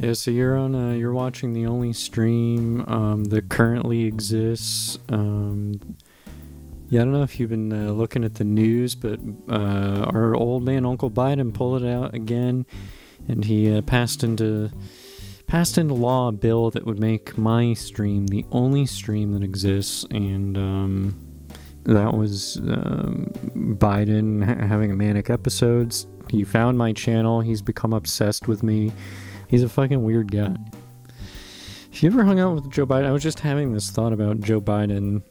Yeah, so you're on. Uh, you're watching the only stream um, that currently exists. Um, yeah, I don't know if you've been uh, looking at the news, but uh, our old man Uncle Biden pulled it out again, and he uh, passed into passed into law a bill that would make my stream the only stream that exists, and um, that was um, Biden ha- having a manic episodes. He found my channel. He's become obsessed with me. He's a fucking weird guy. If you ever hung out with Joe Biden, I was just having this thought about Joe Biden.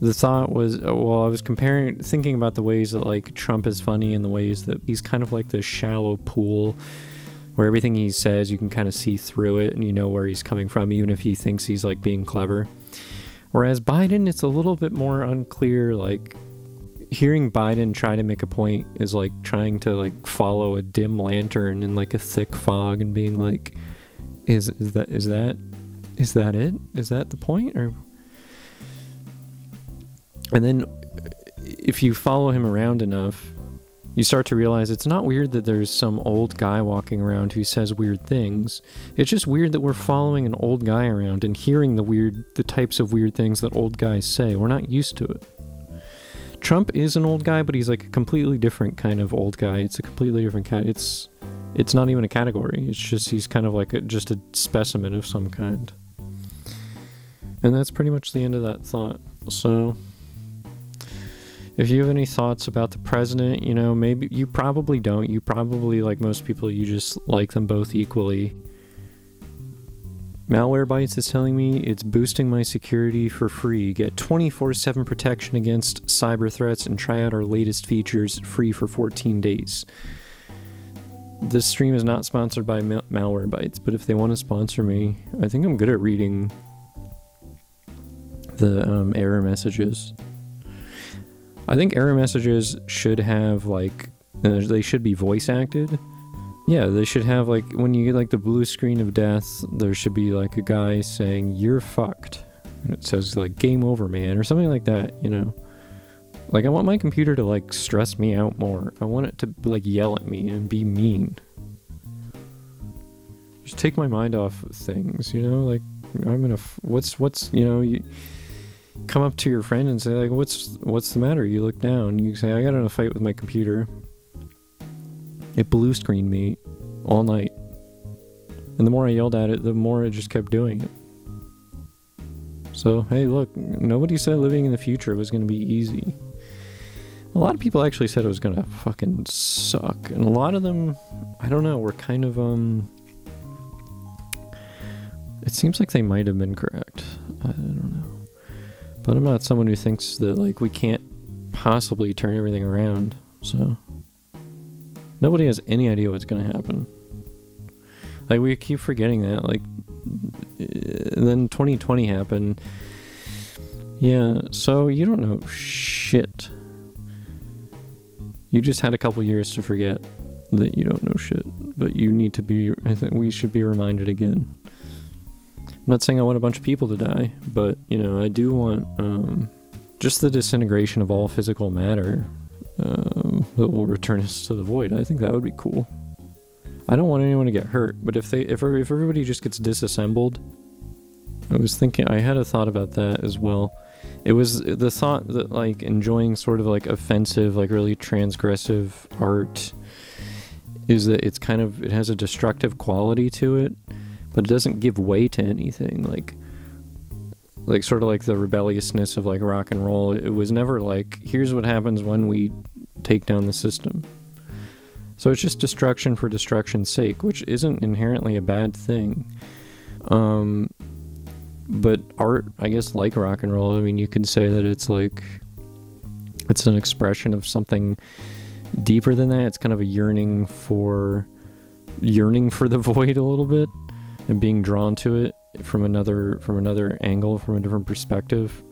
The thought was, uh, well, I was comparing, thinking about the ways that like Trump is funny and the ways that he's kind of like this shallow pool where everything he says you can kind of see through it and you know where he's coming from, even if he thinks he's like being clever. Whereas Biden, it's a little bit more unclear. Like hearing Biden try to make a point is like trying to like follow a dim lantern in like a thick fog and being like, is is that is that is that it? Is that the point? Or and then uh, if you follow him around enough, you start to realize it's not weird that there's some old guy walking around who says weird things. It's just weird that we're following an old guy around and hearing the weird the types of weird things that old guys say. We're not used to it. Trump is an old guy, but he's like a completely different kind of old guy. It's a completely different cat. It's it's not even a category. It's just he's kind of like a, just a specimen of some kind. And that's pretty much the end of that thought. So if you have any thoughts about the president, you know, maybe you probably don't. You probably like most people you just like them both equally. Malwarebytes is telling me it's boosting my security for free. Get 24 7 protection against cyber threats and try out our latest features free for 14 days. This stream is not sponsored by Mal- Malwarebytes, but if they want to sponsor me, I think I'm good at reading the um, error messages. I think error messages should have like, uh, they should be voice acted yeah, they should have like when you get like the blue screen of death, there should be like a guy saying "You're fucked," and it says like "Game over, man" or something like that. You know, like I want my computer to like stress me out more. I want it to like yell at me and be mean. Just take my mind off of things. You know, like I'm gonna. F- what's what's you know you come up to your friend and say like what's what's the matter? You look down. You say I got in a fight with my computer. It blue screened me all night. And the more I yelled at it, the more it just kept doing it. So, hey, look, nobody said living in the future was going to be easy. A lot of people actually said it was going to fucking suck. And a lot of them, I don't know, were kind of, um. It seems like they might have been correct. I don't know. But I'm not someone who thinks that, like, we can't possibly turn everything around. So. Nobody has any idea what's going to happen. Like we keep forgetting that. Like, and then 2020 happened. Yeah, so you don't know shit. You just had a couple years to forget that you don't know shit, but you need to be. I think we should be reminded again. I'm not saying I want a bunch of people to die, but you know, I do want um, just the disintegration of all physical matter um, that will return us to the void. I think that would be cool. I don't want anyone to get hurt, but if they if if everybody just gets disassembled, I was thinking I had a thought about that as well. It was the thought that like enjoying sort of like offensive, like really transgressive art is that it's kind of it has a destructive quality to it, but it doesn't give way to anything. Like like sort of like the rebelliousness of like rock and roll. It was never like here's what happens when we take down the system. So it's just destruction for destruction's sake, which isn't inherently a bad thing. Um, but art, I guess, like rock and roll, I mean, you could say that it's like it's an expression of something deeper than that. It's kind of a yearning for yearning for the void a little bit and being drawn to it from another from another angle, from a different perspective.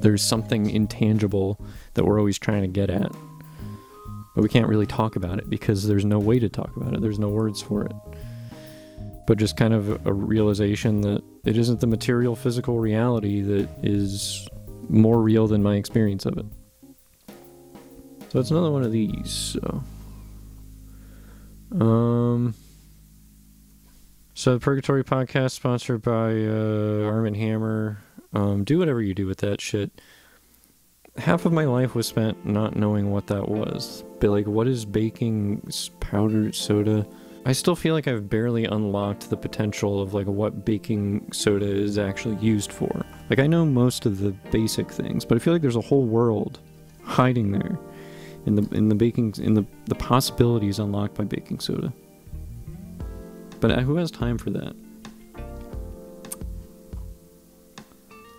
There's something intangible that we're always trying to get at. But we can't really talk about it because there's no way to talk about it. There's no words for it. But just kind of a realization that it isn't the material physical reality that is more real than my experience of it. So it's another one of these. So, um, So, the Purgatory podcast sponsored by uh, Arm and Hammer. Um, do whatever you do with that shit. Half of my life was spent not knowing what that was. But, like, what is baking powdered soda? I still feel like I've barely unlocked the potential of, like, what baking soda is actually used for. Like, I know most of the basic things, but I feel like there's a whole world hiding there in the in the baking in the the possibilities unlocked by baking soda. But uh, who has time for that?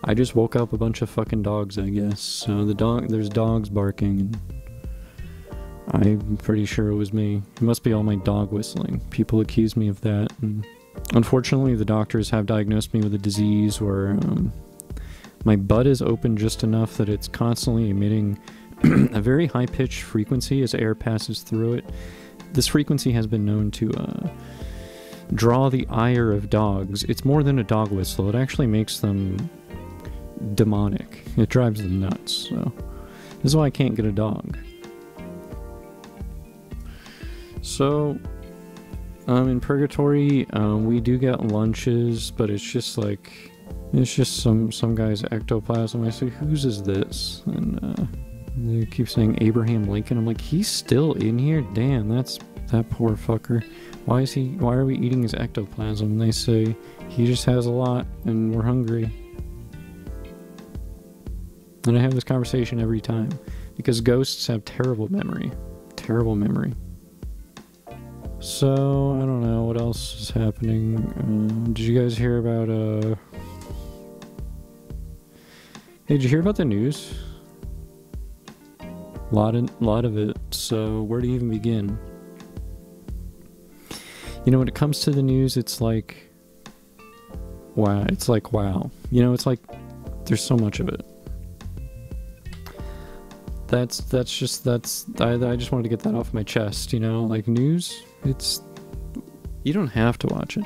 I just woke up a bunch of fucking dogs, I guess. So the dog, there's dogs barking, and I'm pretty sure it was me. It must be all my dog whistling. People accuse me of that, and unfortunately, the doctors have diagnosed me with a disease where um, my butt is open just enough that it's constantly emitting a very high pitched frequency as air passes through it. This frequency has been known to uh, draw the ire of dogs. It's more than a dog whistle, it actually makes them demonic. It drives them nuts. So, this is why I can't get a dog. So, um, in Purgatory, um, we do get lunches, but it's just like it's just some some guy's ectoplasm. I say, whose is this? And uh, they keep saying Abraham Lincoln. I'm like, he's still in here. Damn, that's that poor fucker. Why is he? Why are we eating his ectoplasm? And they say he just has a lot, and we're hungry. And I have this conversation every time because ghosts have terrible memory, terrible memory. So I don't know what else is happening. Uh, did you guys hear about? Uh... Hey, did you hear about the news? Lot of lot of it. So where to even begin? You know, when it comes to the news, it's like, wow. It's like wow. You know, it's like there's so much of it. That's that's just that's I I just wanted to get that off my chest. You know, like news. It's you don't have to watch it.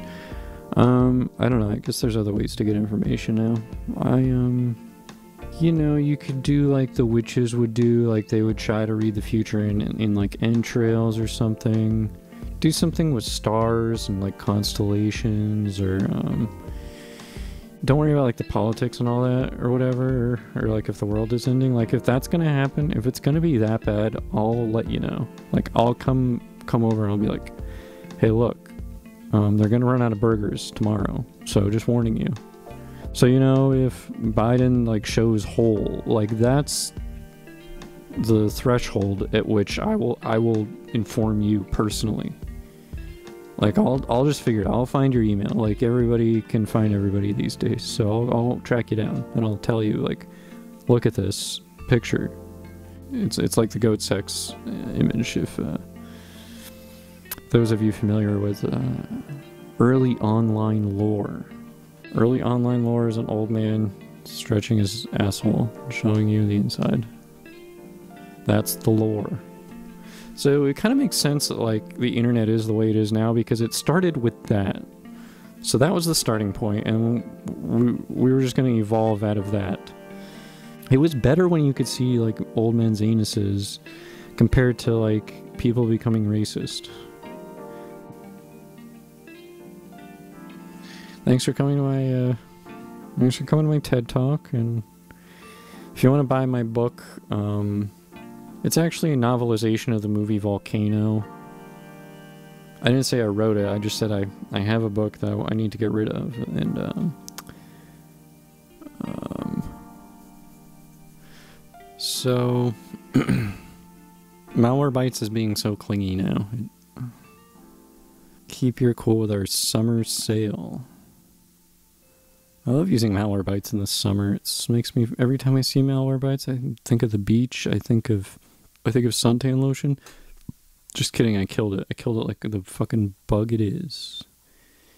Um, I don't know. I guess there's other ways to get information now. I um you know, you could do like the witches would do, like they would try to read the future in, in, in, like entrails or something. Do something with stars and like constellations or um don't worry about like the politics and all that or whatever or, or like if the world is ending. Like if that's gonna happen if it's gonna be that bad i'll let you know. Like i'll come come over and i'll be like hey look um, they're gonna run out of burgers tomorrow so just warning you. So you know, if Biden like shows whole, like that's the threshold at which I will I will inform you personally. Like I'll I'll just figure it. Out. I'll find your email. Like everybody can find everybody these days. So I'll, I'll track you down and I'll tell you like, look at this picture. It's it's like the goat sex uh, image. If uh, those of you familiar with uh, early online lore. Early online lore is an old man stretching his asshole showing you the inside. That's the lore. So it kind of makes sense that like the internet is the way it is now because it started with that. So that was the starting point, and we, we were just going to evolve out of that. It was better when you could see like old men's anuses compared to like people becoming racist. Thanks for coming to my uh, thanks for coming to my TED talk and if you want to buy my book, um, it's actually a novelization of the movie Volcano. I didn't say I wrote it. I just said I, I have a book that I need to get rid of, and um, um, so Malwarebytes is being so clingy now. Keep your cool with our summer sale. I love using Malwarebytes in the summer. It makes me every time I see Malwarebytes, I think of the beach. I think of I think of suntan lotion. Just kidding, I killed it. I killed it like the fucking bug it is.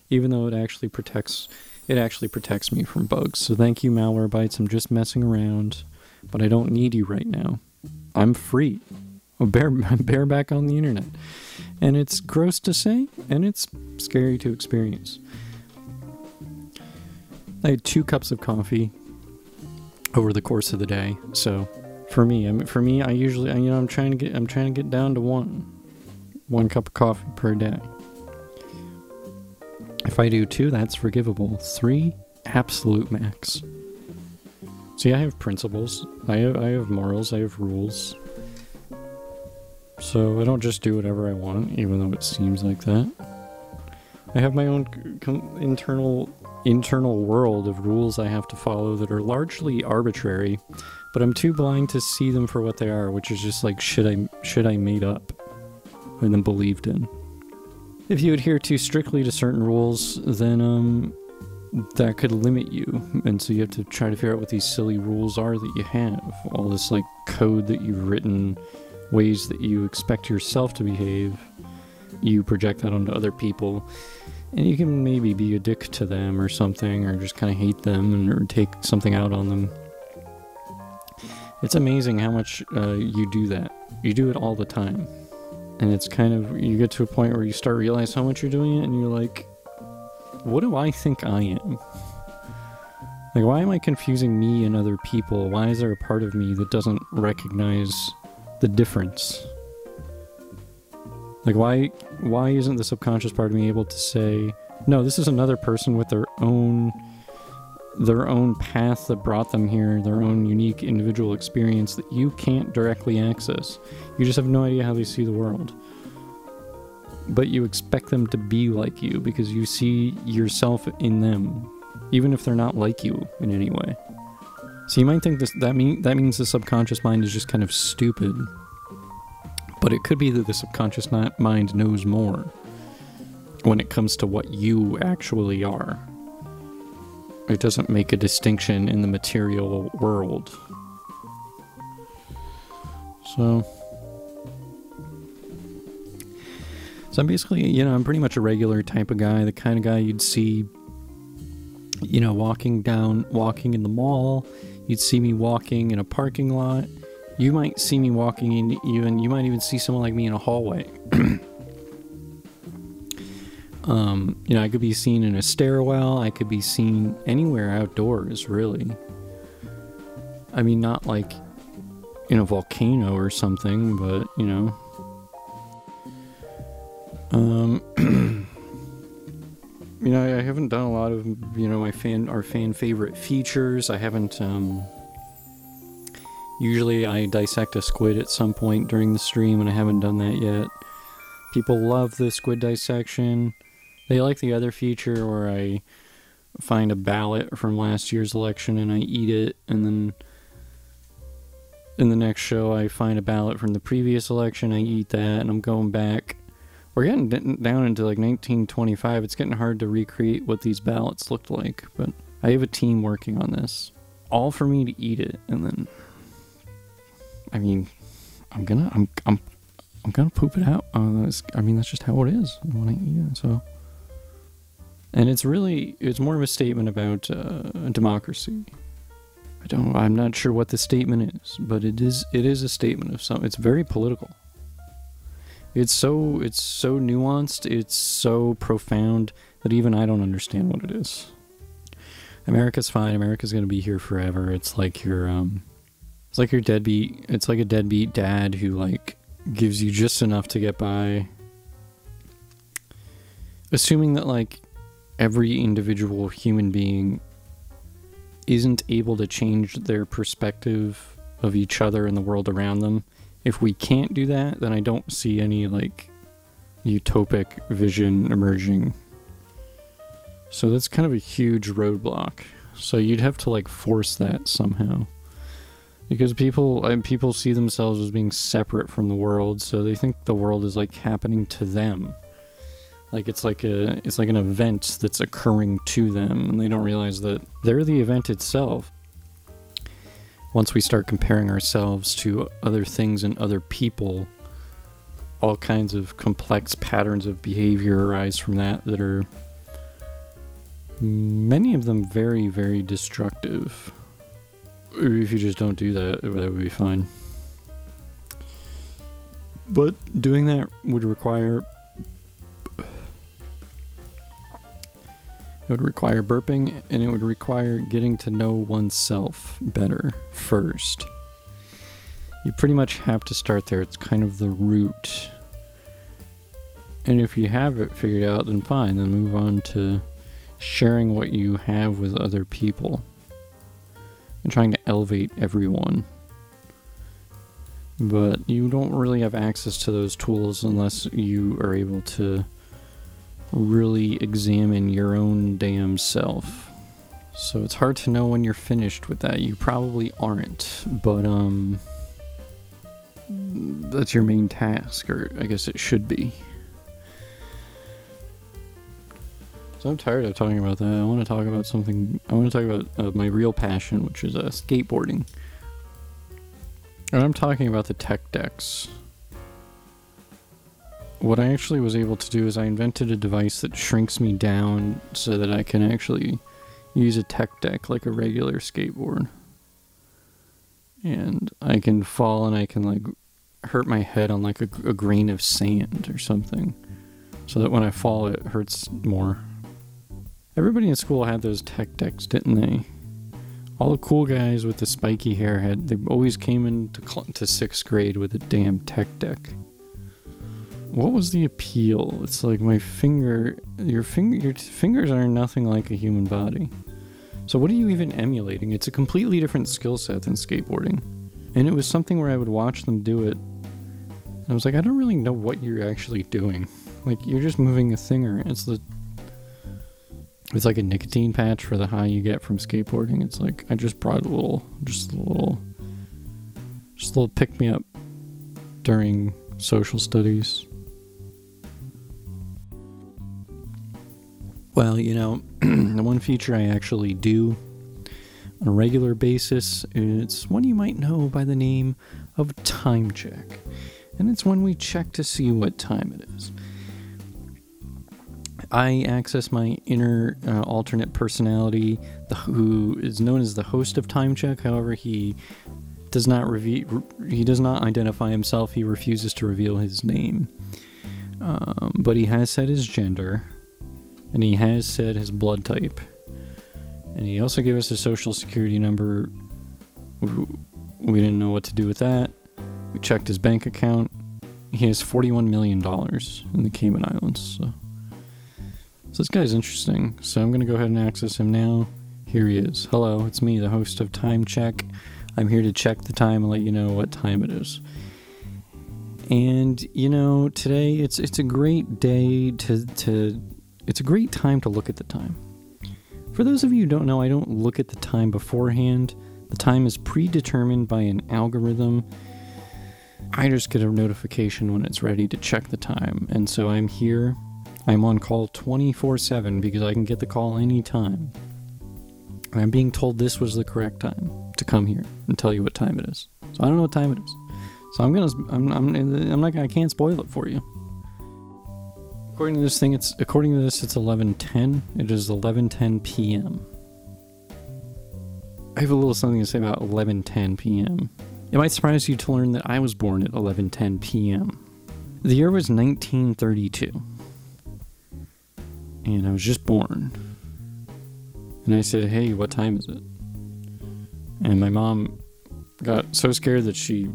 Even though it actually protects it actually protects me from bugs. So thank you Malwarebytes. I'm just messing around, but I don't need you right now. I'm free. I'm bare I'm on the internet. And it's gross to say and it's scary to experience. I had two cups of coffee over the course of the day. So for me, I mean, for me, I usually, you know, I'm trying to get, I'm trying to get down to one, one cup of coffee per day. If I do two, that's forgivable. Three, absolute max. See, I have principles. I have, I have morals. I have rules. So I don't just do whatever I want, even though it seems like that. I have my own com- internal internal world of rules I have to follow that are largely arbitrary, but I'm too blind to see them for what they are, which is just like shit I shit I made up and then believed in. If you adhere too strictly to certain rules, then um that could limit you, and so you have to try to figure out what these silly rules are that you have. All this like code that you've written, ways that you expect yourself to behave, you project that onto other people and you can maybe be a dick to them or something or just kind of hate them and, or take something out on them. It's amazing how much uh, you do that. You do it all the time. And it's kind of you get to a point where you start realize how much you're doing it and you're like what do i think i am? Like why am i confusing me and other people? Why is there a part of me that doesn't recognize the difference like why why isn't the subconscious part of me able to say, no, this is another person with their own their own path that brought them here, their own unique individual experience that you can't directly access. You just have no idea how they see the world. But you expect them to be like you because you see yourself in them, even if they're not like you in any way. So you might think this that mean that means the subconscious mind is just kind of stupid but it could be that the subconscious mind knows more when it comes to what you actually are. It doesn't make a distinction in the material world. So. So I'm basically, you know, I'm pretty much a regular type of guy, the kind of guy you'd see, you know, walking down, walking in the mall. You'd see me walking in a parking lot. You might see me walking in, even you might even see someone like me in a hallway. um, you know, I could be seen in a stairwell. I could be seen anywhere outdoors, really. I mean, not like in a volcano or something, but you know. Um, you know, I haven't done a lot of you know my fan our fan favorite features. I haven't um Usually I dissect a squid at some point during the stream, and I haven't done that yet. People love the squid dissection. They like the other feature where I find a ballot from last year's election and I eat it, and then in the next show I find a ballot from the previous election, I eat that, and I'm going back. We're getting down into like 1925. It's getting hard to recreate what these ballots looked like, but I have a team working on this. All for me to eat it, and then I mean, I'm gonna, I'm, I'm, I'm gonna poop it out. Uh, I mean, that's just how it is when I eat. So, and it's really, it's more of a statement about uh, democracy. I don't, I'm not sure what the statement is, but it is, it is a statement of some. It's very political. It's so, it's so nuanced. It's so profound that even I don't understand what it is. America's fine. America's gonna be here forever. It's like your um it's like your deadbeat. It's like a deadbeat dad who like gives you just enough to get by. Assuming that like every individual human being isn't able to change their perspective of each other and the world around them. If we can't do that, then I don't see any like utopic vision emerging. So that's kind of a huge roadblock. So you'd have to like force that somehow because people people see themselves as being separate from the world so they think the world is like happening to them. Like it's like a it's like an event that's occurring to them and they don't realize that they're the event itself. Once we start comparing ourselves to other things and other people all kinds of complex patterns of behavior arise from that that are many of them very very destructive if you just don't do that, that would be fine. But doing that would require it would require burping and it would require getting to know oneself better first. You pretty much have to start there. It's kind of the root. And if you have it figured out, then fine, then move on to sharing what you have with other people and trying to elevate everyone. But you don't really have access to those tools unless you are able to really examine your own damn self. So it's hard to know when you're finished with that. You probably aren't, but um that's your main task or I guess it should be. So I'm tired of talking about that. I want to talk about something. I want to talk about uh, my real passion, which is uh, skateboarding. And I'm talking about the tech decks. What I actually was able to do is I invented a device that shrinks me down so that I can actually use a tech deck like a regular skateboard. And I can fall and I can like hurt my head on like a, a grain of sand or something. So that when I fall, it hurts more. Everybody in school had those tech decks, didn't they? All the cool guys with the spiky hair had they always came into cl- to sixth grade with a damn tech deck. What was the appeal? It's like my finger, your finger, your fingers are nothing like a human body. So what are you even emulating? It's a completely different skill set than skateboarding, and it was something where I would watch them do it. I was like, I don't really know what you're actually doing. Like you're just moving a thing around. It's the it's like a nicotine patch for the high you get from skateboarding. It's like I just brought a little, just a little, just a little pick me up during social studies. Well, you know, the one feature I actually do on a regular basis it's one you might know by the name of time check. And it's when we check to see what time it is. I access my inner uh, alternate personality, the, who is known as the host of Time Check. However, he does not reveal. He does not identify himself. He refuses to reveal his name. Um, but he has said his gender, and he has said his blood type, and he also gave us a social security number. We didn't know what to do with that. We checked his bank account. He has forty-one million dollars in the Cayman Islands. So. This guy's interesting. So I'm going to go ahead and access him now. Here he is. Hello, it's me, the host of Time Check. I'm here to check the time and let you know what time it is. And you know, today it's it's a great day to to it's a great time to look at the time. For those of you who don't know, I don't look at the time beforehand. The time is predetermined by an algorithm. I just get a notification when it's ready to check the time. And so I'm here I'm on call 24 7 because I can get the call anytime. And I'm being told this was the correct time to come here and tell you what time it is. So I don't know what time it is. So I'm gonna, I'm, I'm, I'm not, I can't spoil it for you. According to this thing, it's according to this, it's 11:10. It is 11:10 p.m. I have a little something to say about 11:10 p.m. It might surprise you to learn that I was born at 11:10 p.m. The year was 1932 and I was just born. And I said, Hey, what time is it? And my mom got so scared that she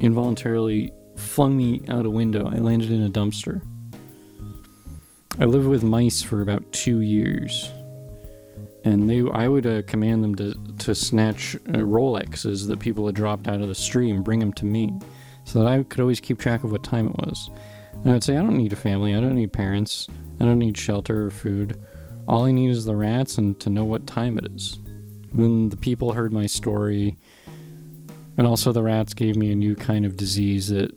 involuntarily flung me out a window. I landed in a dumpster. I lived with mice for about two years. And they, I would uh, command them to, to snatch uh, Rolexes that people had dropped out of the stream, bring them to me, so that I could always keep track of what time it was. And I'd say, I don't need a family, I don't need parents. I don't need shelter or food. All I need is the rats and to know what time it is. When the people heard my story, and also the rats gave me a new kind of disease that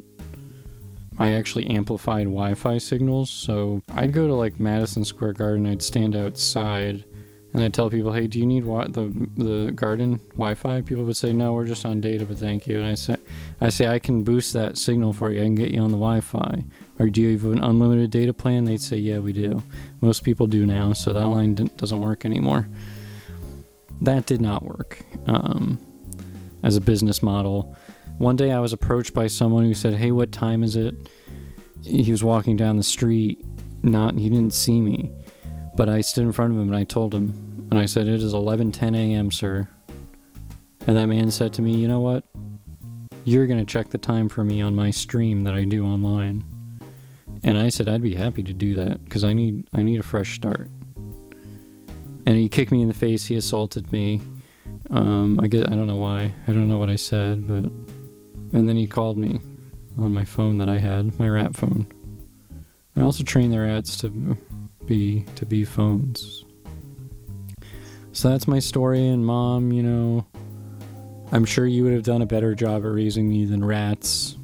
I actually amplified Wi Fi signals. So I'd go to like Madison Square Garden, I'd stand outside and I'd tell people, "Hey, do you need the the garden Wi-Fi?" People would say, "No, we're just on data, but thank you." And I say, "I say I can boost that signal for you. I can get you on the Wi-Fi." Or do you have an unlimited data plan? They'd say, "Yeah, we do." Most people do now, so that line doesn't work anymore. That did not work um, as a business model. One day, I was approached by someone who said, "Hey, what time is it?" He was walking down the street. Not, he didn't see me but I stood in front of him and I told him, and I said, It is 11:10 a.m., sir. And that man said to me, You know what? You're going to check the time for me on my stream that I do online. And I said I'd be happy to do that because I need I need a fresh start. And he kicked me in the face. He assaulted me. Um, I get I don't know why. I don't know what I said, but and then he called me on my phone that I had, my rat phone. I also train the rats to be to be phones. So that's my story. And mom, you know, I'm sure you would have done a better job at raising me than rats.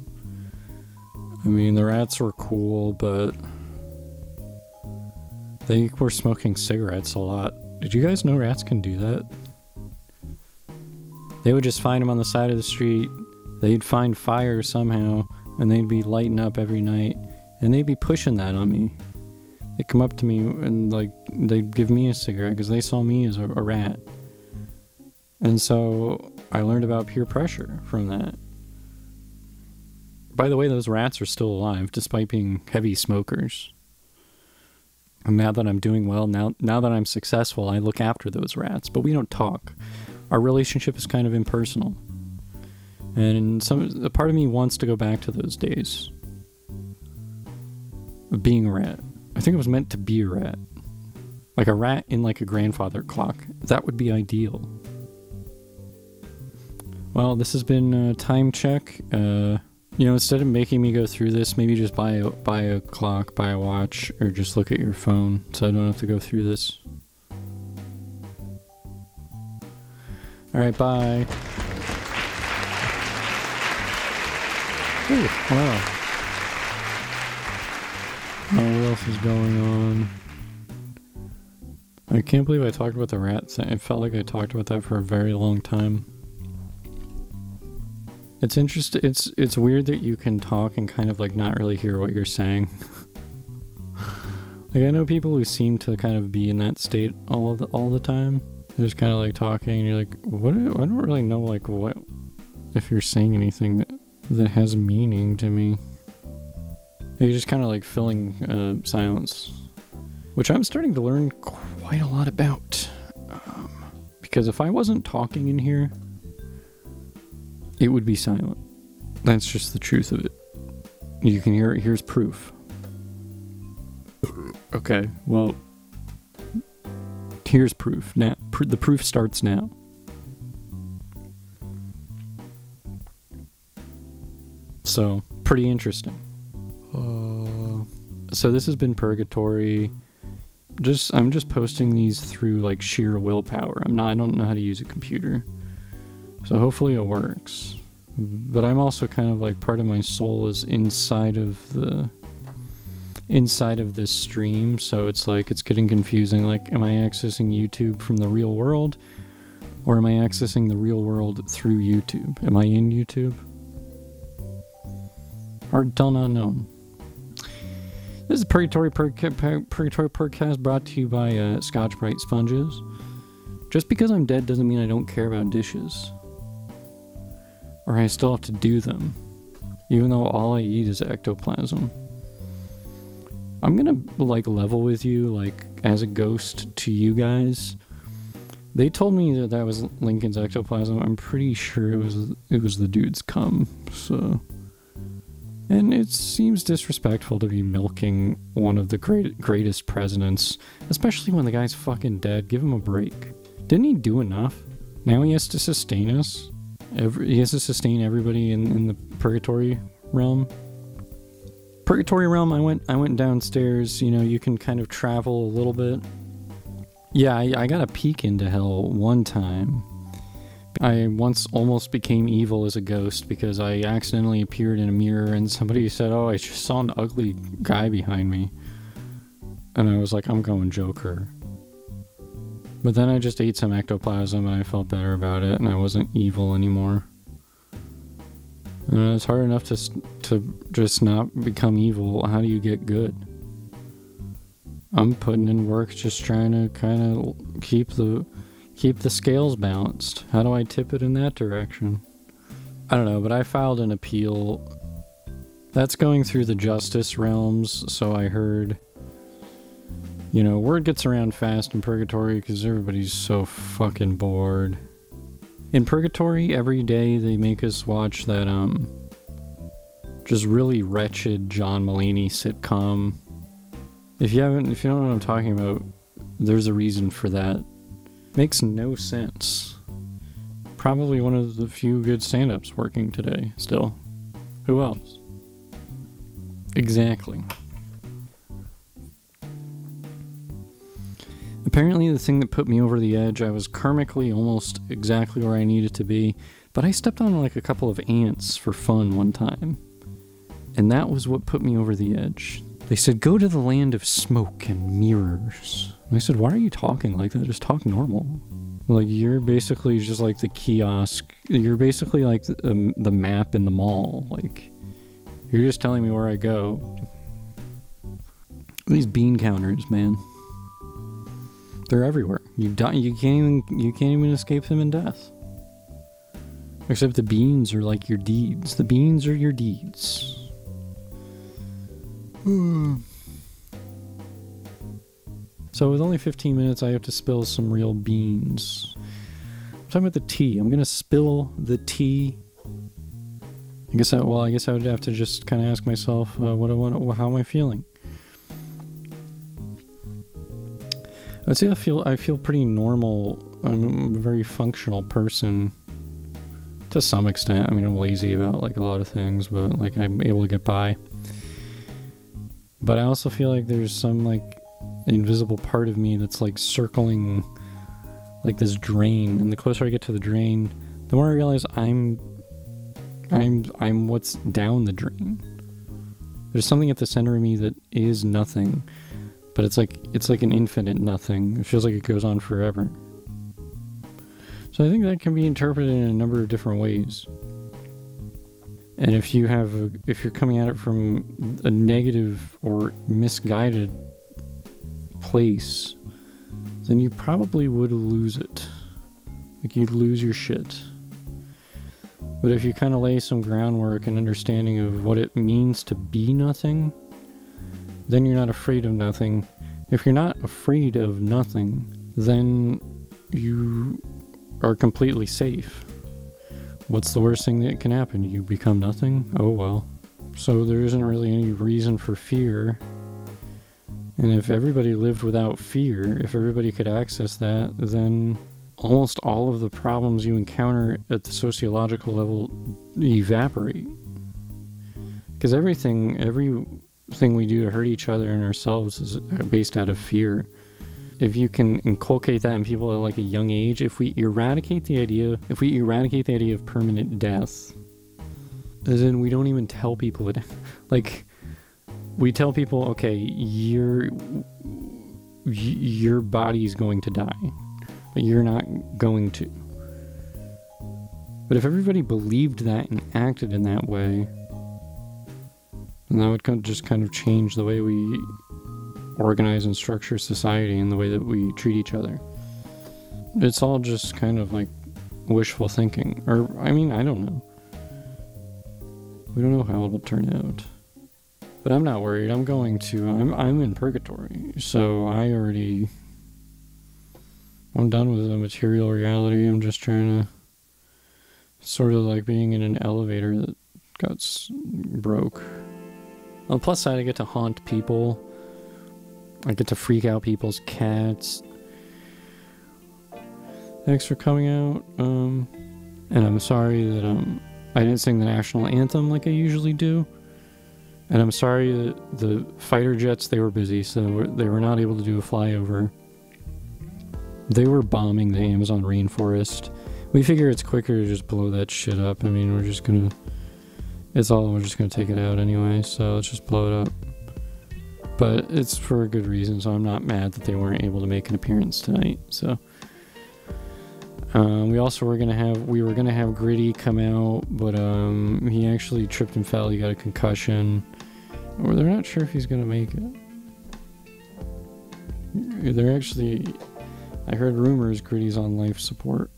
I mean, the rats were cool, but they were smoking cigarettes a lot. Did you guys know rats can do that? They would just find them on the side of the street. They'd find fire somehow, and they'd be lighting up every night, and they'd be pushing that on me. They'd come up to me and like they'd give me a cigarette because they saw me as a, a rat. And so I learned about peer pressure from that. By the way, those rats are still alive despite being heavy smokers. And now that I'm doing well, now now that I'm successful, I look after those rats, but we don't talk. Our relationship is kind of impersonal. And some a part of me wants to go back to those days of being a rat. I think it was meant to be a rat. Like a rat in like a grandfather clock. That would be ideal. Well, this has been a time check. Uh, you know, instead of making me go through this, maybe just buy a buy a clock, buy a watch, or just look at your phone, so I don't have to go through this. All right, bye. Ooh, wow. Oh, what else is going on? I can't believe I talked about the rat thing. It felt like I talked about that for a very long time. It's interesting. It's it's weird that you can talk and kind of like not really hear what you're saying. like I know people who seem to kind of be in that state all the, all the time. They're just kind of like talking, and you're like, what? I don't really know like what if you're saying anything that that has meaning to me. You're just kind of like filling uh, silence, which I'm starting to learn quite a lot about. Um, because if I wasn't talking in here, it would be silent. That's just the truth of it. You can hear it. Here's proof. Okay, well, here's proof. Now, pr- the proof starts now. So, pretty interesting. So this has been purgatory. Just I'm just posting these through like sheer willpower. I'm not I don't know how to use a computer. So hopefully it works. But I'm also kind of like part of my soul is inside of the inside of this stream, so it's like it's getting confusing like am I accessing YouTube from the real world or am I accessing the real world through YouTube? Am I in YouTube? Hard to tell not known. This is Purgatory Purgatory Purgcast brought to you by uh, Scotch Brite Sponges. Just because I'm dead doesn't mean I don't care about dishes or I still have to do them, even though all I eat is ectoplasm. I'm gonna like level with you, like as a ghost to you guys. They told me that that was Lincoln's ectoplasm. I'm pretty sure it was it was the dude's cum. So, and it seems disrespectful to be milking one of the great greatest presidents, especially when the guy's fucking dead. Give him a break. Didn't he do enough? Now he has to sustain us. Every, he has to sustain everybody in, in the purgatory realm. Purgatory realm. I went. I went downstairs. You know, you can kind of travel a little bit. Yeah, I, I got a peek into hell one time. I once almost became evil as a ghost because I accidentally appeared in a mirror and somebody said, "Oh, I just saw an ugly guy behind me," and I was like, "I'm going Joker." But then I just ate some ectoplasm and I felt better about it and I wasn't evil anymore. And it's hard enough to to just not become evil. How do you get good? I'm putting in work just trying to kind of keep the keep the scales balanced. How do I tip it in that direction? I don't know, but I filed an appeal. That's going through the justice realms, so I heard you know, word gets around fast in Purgatory because everybody's so fucking bored. In Purgatory, every day they make us watch that, um, just really wretched John Mulaney sitcom. If you haven't, if you don't know what I'm talking about, there's a reason for that. Makes no sense. Probably one of the few good stand ups working today, still. Who else? Exactly. Apparently, the thing that put me over the edge, I was karmically almost exactly where I needed to be, but I stepped on like a couple of ants for fun one time. And that was what put me over the edge. They said, Go to the land of smoke and mirrors. And I said, Why are you talking like that? Just talk normal. Like, you're basically just like the kiosk. You're basically like the, um, the map in the mall. Like, you're just telling me where I go. These bean counters, man. They're everywhere. You die, you can't even you can't even escape them in death. Except the beans are like your deeds. The beans are your deeds. So with only 15 minutes, I have to spill some real beans. I'm talking about the tea. I'm gonna spill the tea. I guess I well, I guess I would have to just kind of ask myself, uh, what I want, how am I feeling? I'd say I feel I feel pretty normal. I'm a very functional person to some extent. I mean, I'm lazy about like a lot of things, but like I'm able to get by. But I also feel like there's some like invisible part of me that's like circling like this drain, and the closer I get to the drain, the more I realize I'm I'm I'm what's down the drain. There's something at the center of me that is nothing but it's like it's like an infinite nothing. It feels like it goes on forever. So I think that can be interpreted in a number of different ways. And if you have a, if you're coming at it from a negative or misguided place, then you probably would lose it. Like you'd lose your shit. But if you kind of lay some groundwork and understanding of what it means to be nothing, then you're not afraid of nothing. If you're not afraid of nothing, then you are completely safe. What's the worst thing that can happen? You become nothing? Oh well. So there isn't really any reason for fear. And if everybody lived without fear, if everybody could access that, then almost all of the problems you encounter at the sociological level evaporate. Because everything, everything we do to hurt each other and ourselves is uh, based out of fear. If you can inculcate that in people at like a young age, if we eradicate the idea, if we eradicate the idea of permanent death, then we don't even tell people it. Like, we tell people, okay, your your body's going to die, but you're not going to. But if everybody believed that and acted in that way, and that would just kind of change the way we organize and structure society and the way that we treat each other. It's all just kind of like wishful thinking. Or, I mean, I don't know. We don't know how it'll turn out. But I'm not worried. I'm going to. I'm, I'm in purgatory. So I already. I'm done with the material reality. I'm just trying to. Sort of like being in an elevator that got broke. On the plus side, I get to haunt people. I get to freak out people's cats. Thanks for coming out. Um, and I'm sorry that um, I didn't sing the national anthem like I usually do. And I'm sorry that the fighter jets, they were busy, so they were not able to do a flyover. They were bombing the Amazon rainforest. We figure it's quicker to just blow that shit up. I mean, we're just gonna it's all we're just gonna take it out anyway, so let's just blow it up. But it's for a good reason, so I'm not mad that they weren't able to make an appearance tonight. So um, we also were gonna have we were gonna have Gritty come out, but um, he actually tripped and fell. He got a concussion, or they're not sure if he's gonna make it. They're actually, I heard rumors Gritty's on life support.